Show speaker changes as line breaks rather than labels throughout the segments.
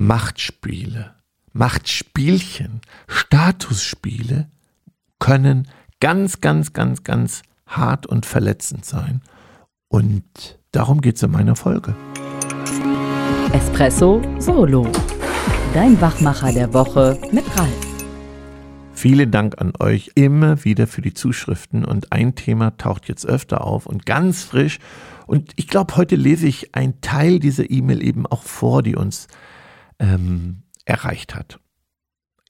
Machtspiele, Machtspielchen, Statusspiele können ganz, ganz, ganz, ganz hart und verletzend sein. Und darum geht es in meiner Folge.
Espresso Solo. Dein Wachmacher der Woche mit Ralf.
Vielen Dank an euch immer wieder für die Zuschriften und ein Thema taucht jetzt öfter auf und ganz frisch. Und ich glaube, heute lese ich einen Teil dieser E-Mail eben auch vor, die uns ähm, erreicht hat.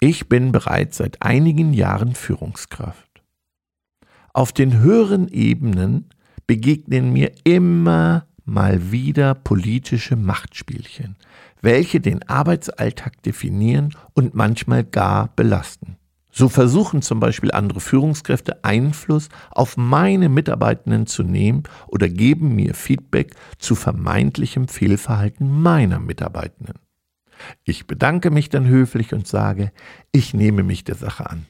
Ich bin bereits seit einigen Jahren Führungskraft. Auf den höheren Ebenen begegnen mir immer mal wieder politische Machtspielchen, welche den Arbeitsalltag definieren und manchmal gar belasten. So versuchen zum Beispiel andere Führungskräfte Einfluss auf meine Mitarbeitenden zu nehmen oder geben mir Feedback zu vermeintlichem Fehlverhalten meiner Mitarbeitenden. Ich bedanke mich dann höflich und sage, ich nehme mich der Sache an.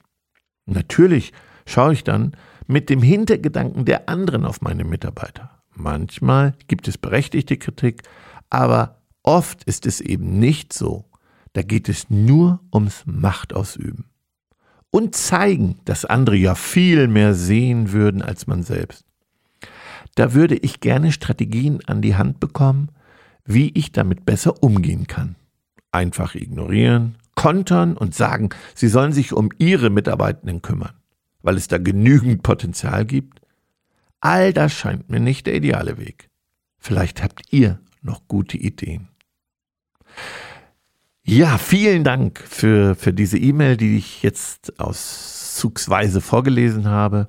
Natürlich schaue ich dann mit dem Hintergedanken der anderen auf meine Mitarbeiter. Manchmal gibt es berechtigte Kritik, aber oft ist es eben nicht so. Da geht es nur ums Machtausüben. Und zeigen, dass andere ja viel mehr sehen würden als man selbst. Da würde ich gerne Strategien an die Hand bekommen, wie ich damit besser umgehen kann. Einfach ignorieren, kontern und sagen, sie sollen sich um ihre Mitarbeitenden kümmern, weil es da genügend Potenzial gibt All das scheint mir nicht der ideale Weg. Vielleicht habt ihr noch gute Ideen. Ja, vielen Dank für, für diese E-Mail, die ich jetzt auszugsweise vorgelesen habe.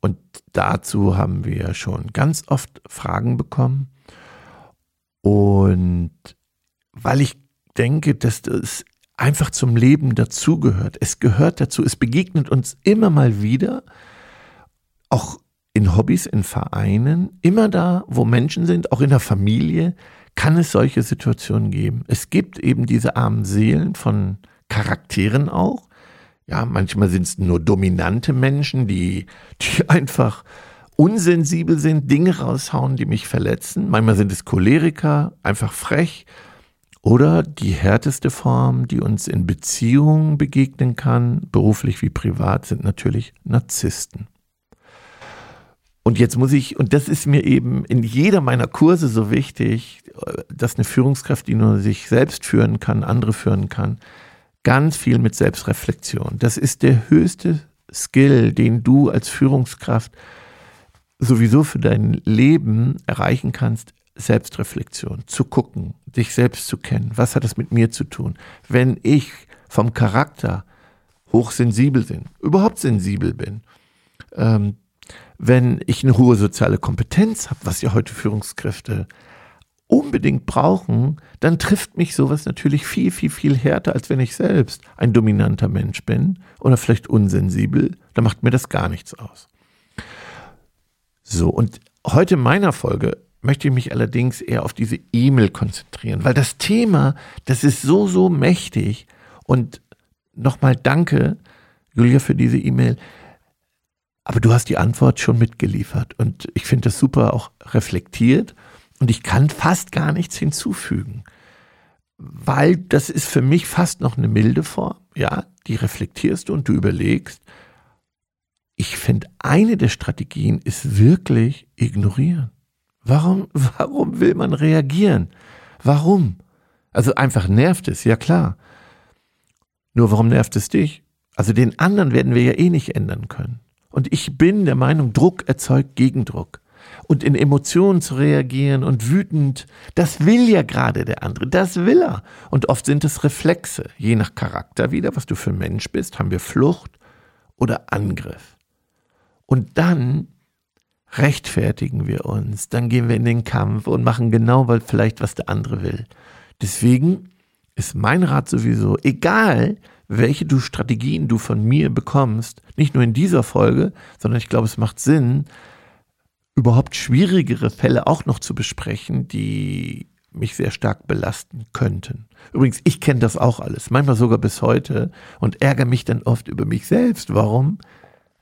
Und dazu haben wir schon ganz oft Fragen bekommen. Und weil ich denke, dass das einfach zum Leben dazugehört. Es gehört dazu. Es begegnet uns immer mal wieder. Auch in Hobbys, in Vereinen, immer da, wo Menschen sind, auch in der Familie, kann es solche Situationen geben. Es gibt eben diese armen Seelen von Charakteren auch. Ja, manchmal sind es nur dominante Menschen, die, die einfach unsensibel sind, Dinge raushauen, die mich verletzen. Manchmal sind es Choleriker, einfach frech. Oder die härteste Form, die uns in Beziehungen begegnen kann, beruflich wie privat, sind natürlich Narzissten. Und jetzt muss ich, und das ist mir eben in jeder meiner Kurse so wichtig, dass eine Führungskraft, die nur sich selbst führen kann, andere führen kann, ganz viel mit Selbstreflexion. Das ist der höchste Skill, den du als Führungskraft sowieso für dein Leben erreichen kannst. Selbstreflexion, zu gucken, dich selbst zu kennen. Was hat das mit mir zu tun? Wenn ich vom Charakter hochsensibel bin, überhaupt sensibel bin, ähm, wenn ich eine hohe soziale Kompetenz habe, was ja heute Führungskräfte unbedingt brauchen, dann trifft mich sowas natürlich viel, viel, viel härter, als wenn ich selbst ein dominanter Mensch bin oder vielleicht unsensibel. Da macht mir das gar nichts aus. So, und heute in meiner Folge möchte ich mich allerdings eher auf diese E-Mail konzentrieren, weil das Thema, das ist so, so mächtig. Und nochmal danke, Julia, für diese E-Mail. Aber du hast die Antwort schon mitgeliefert und ich finde das super auch reflektiert und ich kann fast gar nichts hinzufügen, weil das ist für mich fast noch eine milde Form. Ja, die reflektierst du und du überlegst. Ich finde, eine der Strategien ist wirklich ignorieren. Warum, warum will man reagieren? Warum? Also einfach nervt es, ja klar. Nur warum nervt es dich? Also den anderen werden wir ja eh nicht ändern können. Und ich bin der Meinung, Druck erzeugt Gegendruck. Und in Emotionen zu reagieren und wütend, das will ja gerade der andere, das will er. Und oft sind es Reflexe, je nach Charakter wieder, was du für ein Mensch bist, haben wir Flucht oder Angriff. Und dann rechtfertigen wir uns, dann gehen wir in den Kampf und machen genau weil vielleicht, was der andere will. Deswegen ist mein Rat sowieso, egal welche du Strategien du von mir bekommst, nicht nur in dieser Folge, sondern ich glaube, es macht Sinn, überhaupt schwierigere Fälle auch noch zu besprechen, die mich sehr stark belasten könnten. Übrigens, ich kenne das auch alles, manchmal sogar bis heute und ärgere mich dann oft über mich selbst. Warum?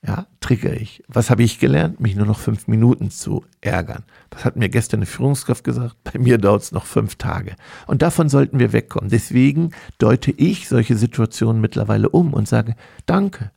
Ja, trigger ich. Was habe ich gelernt? Mich nur noch fünf Minuten zu ärgern. Was hat mir gestern eine Führungskraft gesagt? Bei mir dauert es noch fünf Tage. Und davon sollten wir wegkommen. Deswegen deute ich solche Situationen mittlerweile um und sage, danke,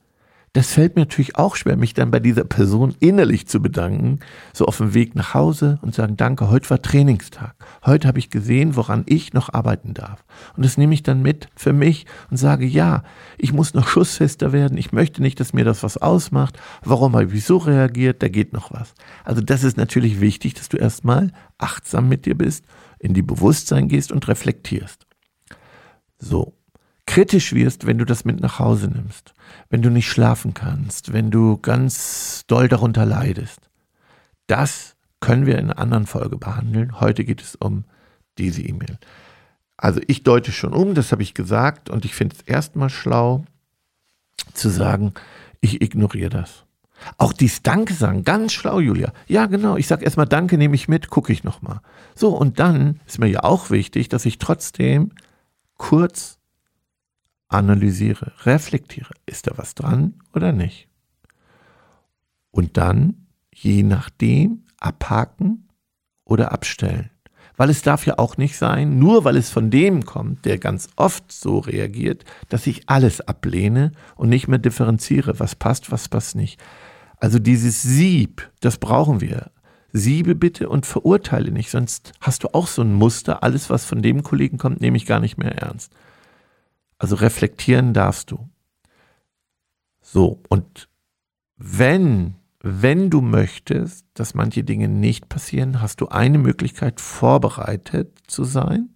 das fällt mir natürlich auch schwer, mich dann bei dieser Person innerlich zu bedanken, so auf dem Weg nach Hause und sagen, danke, heute war Trainingstag. Heute habe ich gesehen, woran ich noch arbeiten darf. Und das nehme ich dann mit für mich und sage, ja, ich muss noch schussfester werden. Ich möchte nicht, dass mir das was ausmacht. Warum habe ich so reagiert? Da geht noch was. Also das ist natürlich wichtig, dass du erstmal achtsam mit dir bist, in die Bewusstsein gehst und reflektierst. So, kritisch wirst, wenn du das mit nach Hause nimmst, wenn du nicht schlafen kannst, wenn du ganz doll darunter leidest. Das können wir in einer anderen Folge behandeln. Heute geht es um diese E-Mail. Also ich deute schon um, das habe ich gesagt und ich finde es erstmal schlau zu sagen, ich ignoriere das. Auch dies Danke sagen, ganz schlau, Julia. Ja, genau, ich sage erstmal Danke, nehme ich mit, gucke ich nochmal. So, und dann ist mir ja auch wichtig, dass ich trotzdem kurz analysiere, reflektiere, ist da was dran oder nicht? Und dann, je nachdem, abhaken oder abstellen. Weil es darf ja auch nicht sein, nur weil es von dem kommt, der ganz oft so reagiert, dass ich alles ablehne und nicht mehr differenziere, was passt, was passt nicht. Also dieses Sieb, das brauchen wir. Siebe bitte und verurteile nicht, sonst hast du auch so ein Muster, alles, was von dem Kollegen kommt, nehme ich gar nicht mehr ernst. Also reflektieren darfst du. So, und wenn, wenn du möchtest, dass manche Dinge nicht passieren, hast du eine Möglichkeit, vorbereitet zu sein.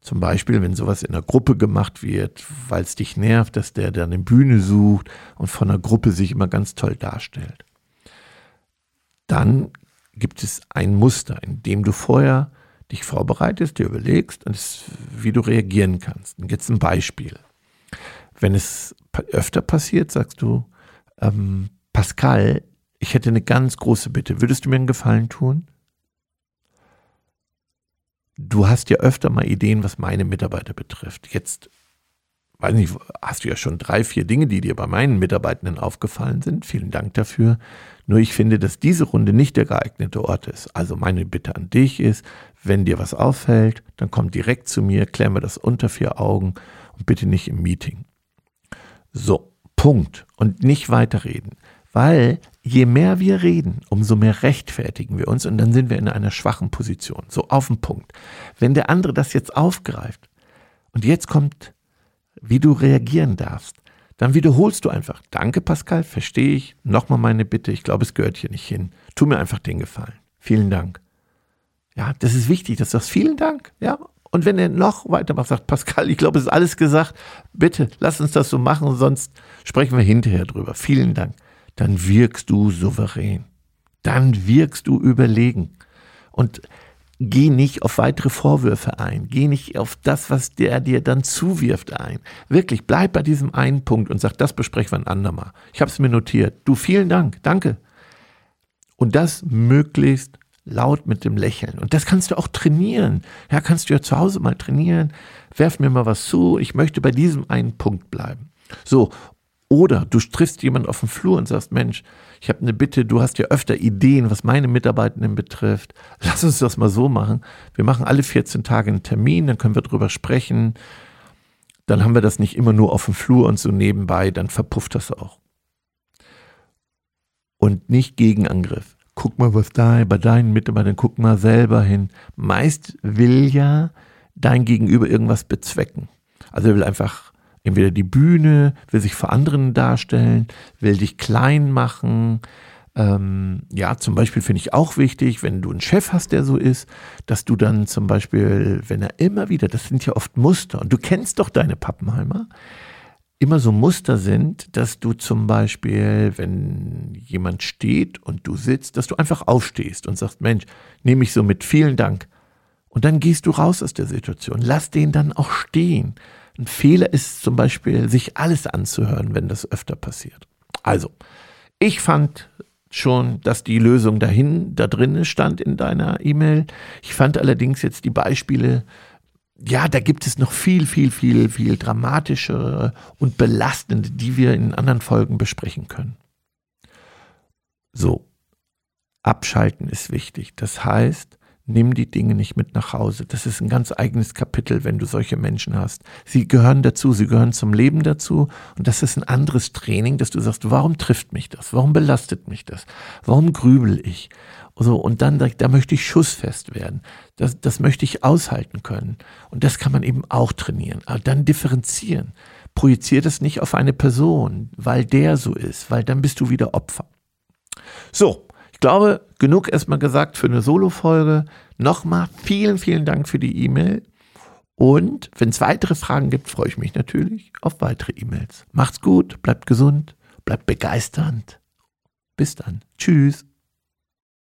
Zum Beispiel, wenn sowas in einer Gruppe gemacht wird, weil es dich nervt, dass der dann eine Bühne sucht und von einer Gruppe sich immer ganz toll darstellt. Dann gibt es ein Muster, in dem du vorher dich vorbereitest, dir überlegst, wie du reagieren kannst. Und jetzt ein Beispiel. Wenn es öfter passiert, sagst du, ähm, Pascal, ich hätte eine ganz große Bitte. Würdest du mir einen Gefallen tun? Du hast ja öfter mal Ideen, was meine Mitarbeiter betrifft. Jetzt, weiß nicht, hast du ja schon drei, vier Dinge, die dir bei meinen Mitarbeitenden aufgefallen sind. Vielen Dank dafür. Nur ich finde, dass diese Runde nicht der geeignete Ort ist. Also meine Bitte an dich ist, wenn dir was auffällt, dann komm direkt zu mir, klär mir das unter vier Augen und bitte nicht im Meeting. So, Punkt. Und nicht weiterreden. Weil je mehr wir reden, umso mehr rechtfertigen wir uns und dann sind wir in einer schwachen Position. So auf den Punkt. Wenn der andere das jetzt aufgreift und jetzt kommt, wie du reagieren darfst, dann wiederholst du einfach, danke Pascal, verstehe ich, nochmal meine Bitte, ich glaube, es gehört hier nicht hin. Tu mir einfach den Gefallen. Vielen Dank. Ja, das ist wichtig, dass du sagst, vielen Dank. Ja, und wenn er noch weitermacht, sagt Pascal, ich glaube, es ist alles gesagt. Bitte, lass uns das so machen, sonst sprechen wir hinterher drüber. Vielen Dank. Dann wirkst du souverän. Dann wirkst du überlegen. Und geh nicht auf weitere Vorwürfe ein. Geh nicht auf das, was der dir dann zuwirft ein. Wirklich, bleib bei diesem einen Punkt und sag, das besprechen wir ein andermal. Ich habe es mir notiert. Du, vielen Dank. Danke. Und das möglichst laut mit dem Lächeln. Und das kannst du auch trainieren. Ja, kannst du ja zu Hause mal trainieren. Werf mir mal was zu. Ich möchte bei diesem einen Punkt bleiben. So. Oder du triffst jemanden auf dem Flur und sagst, Mensch, ich habe eine Bitte, du hast ja öfter Ideen, was meine Mitarbeitenden betrifft. Lass uns das mal so machen. Wir machen alle 14 Tage einen Termin, dann können wir drüber sprechen. Dann haben wir das nicht immer nur auf dem Flur und so nebenbei, dann verpufft das auch. Und nicht Gegenangriff guck mal, was da bei deinen Mitarbeitern, guck mal selber hin. Meist will ja dein Gegenüber irgendwas bezwecken. Also er will einfach entweder die Bühne, will sich vor anderen darstellen, will dich klein machen. Ähm, ja, zum Beispiel finde ich auch wichtig, wenn du einen Chef hast, der so ist, dass du dann zum Beispiel, wenn er immer wieder, das sind ja oft Muster, und du kennst doch deine Pappenheimer, immer so Muster sind, dass du zum Beispiel, wenn jemand steht und du sitzt, dass du einfach aufstehst und sagst, Mensch, nehme ich so mit, vielen Dank. Und dann gehst du raus aus der Situation. Lass den dann auch stehen. Ein Fehler ist zum Beispiel, sich alles anzuhören, wenn das öfter passiert. Also, ich fand schon, dass die Lösung dahin, da drin stand in deiner E-Mail. Ich fand allerdings jetzt die Beispiele ja, da gibt es noch viel, viel, viel, viel dramatischere und belastende, die wir in anderen Folgen besprechen können. So, abschalten ist wichtig. Das heißt, nimm die Dinge nicht mit nach Hause. Das ist ein ganz eigenes Kapitel, wenn du solche Menschen hast. Sie gehören dazu, sie gehören zum Leben dazu. Und das ist ein anderes Training, dass du sagst, warum trifft mich das? Warum belastet mich das? Warum grübel ich? So, und dann, da möchte ich schussfest werden. Das, das möchte ich aushalten können. Und das kann man eben auch trainieren. Aber dann differenzieren. Projizier das nicht auf eine Person, weil der so ist, weil dann bist du wieder Opfer. So, ich glaube, genug erstmal gesagt für eine Solo-Folge. Nochmal vielen, vielen Dank für die E-Mail. Und wenn es weitere Fragen gibt, freue ich mich natürlich auf weitere E-Mails. Macht's gut, bleibt gesund, bleibt begeisternd. Bis dann. Tschüss.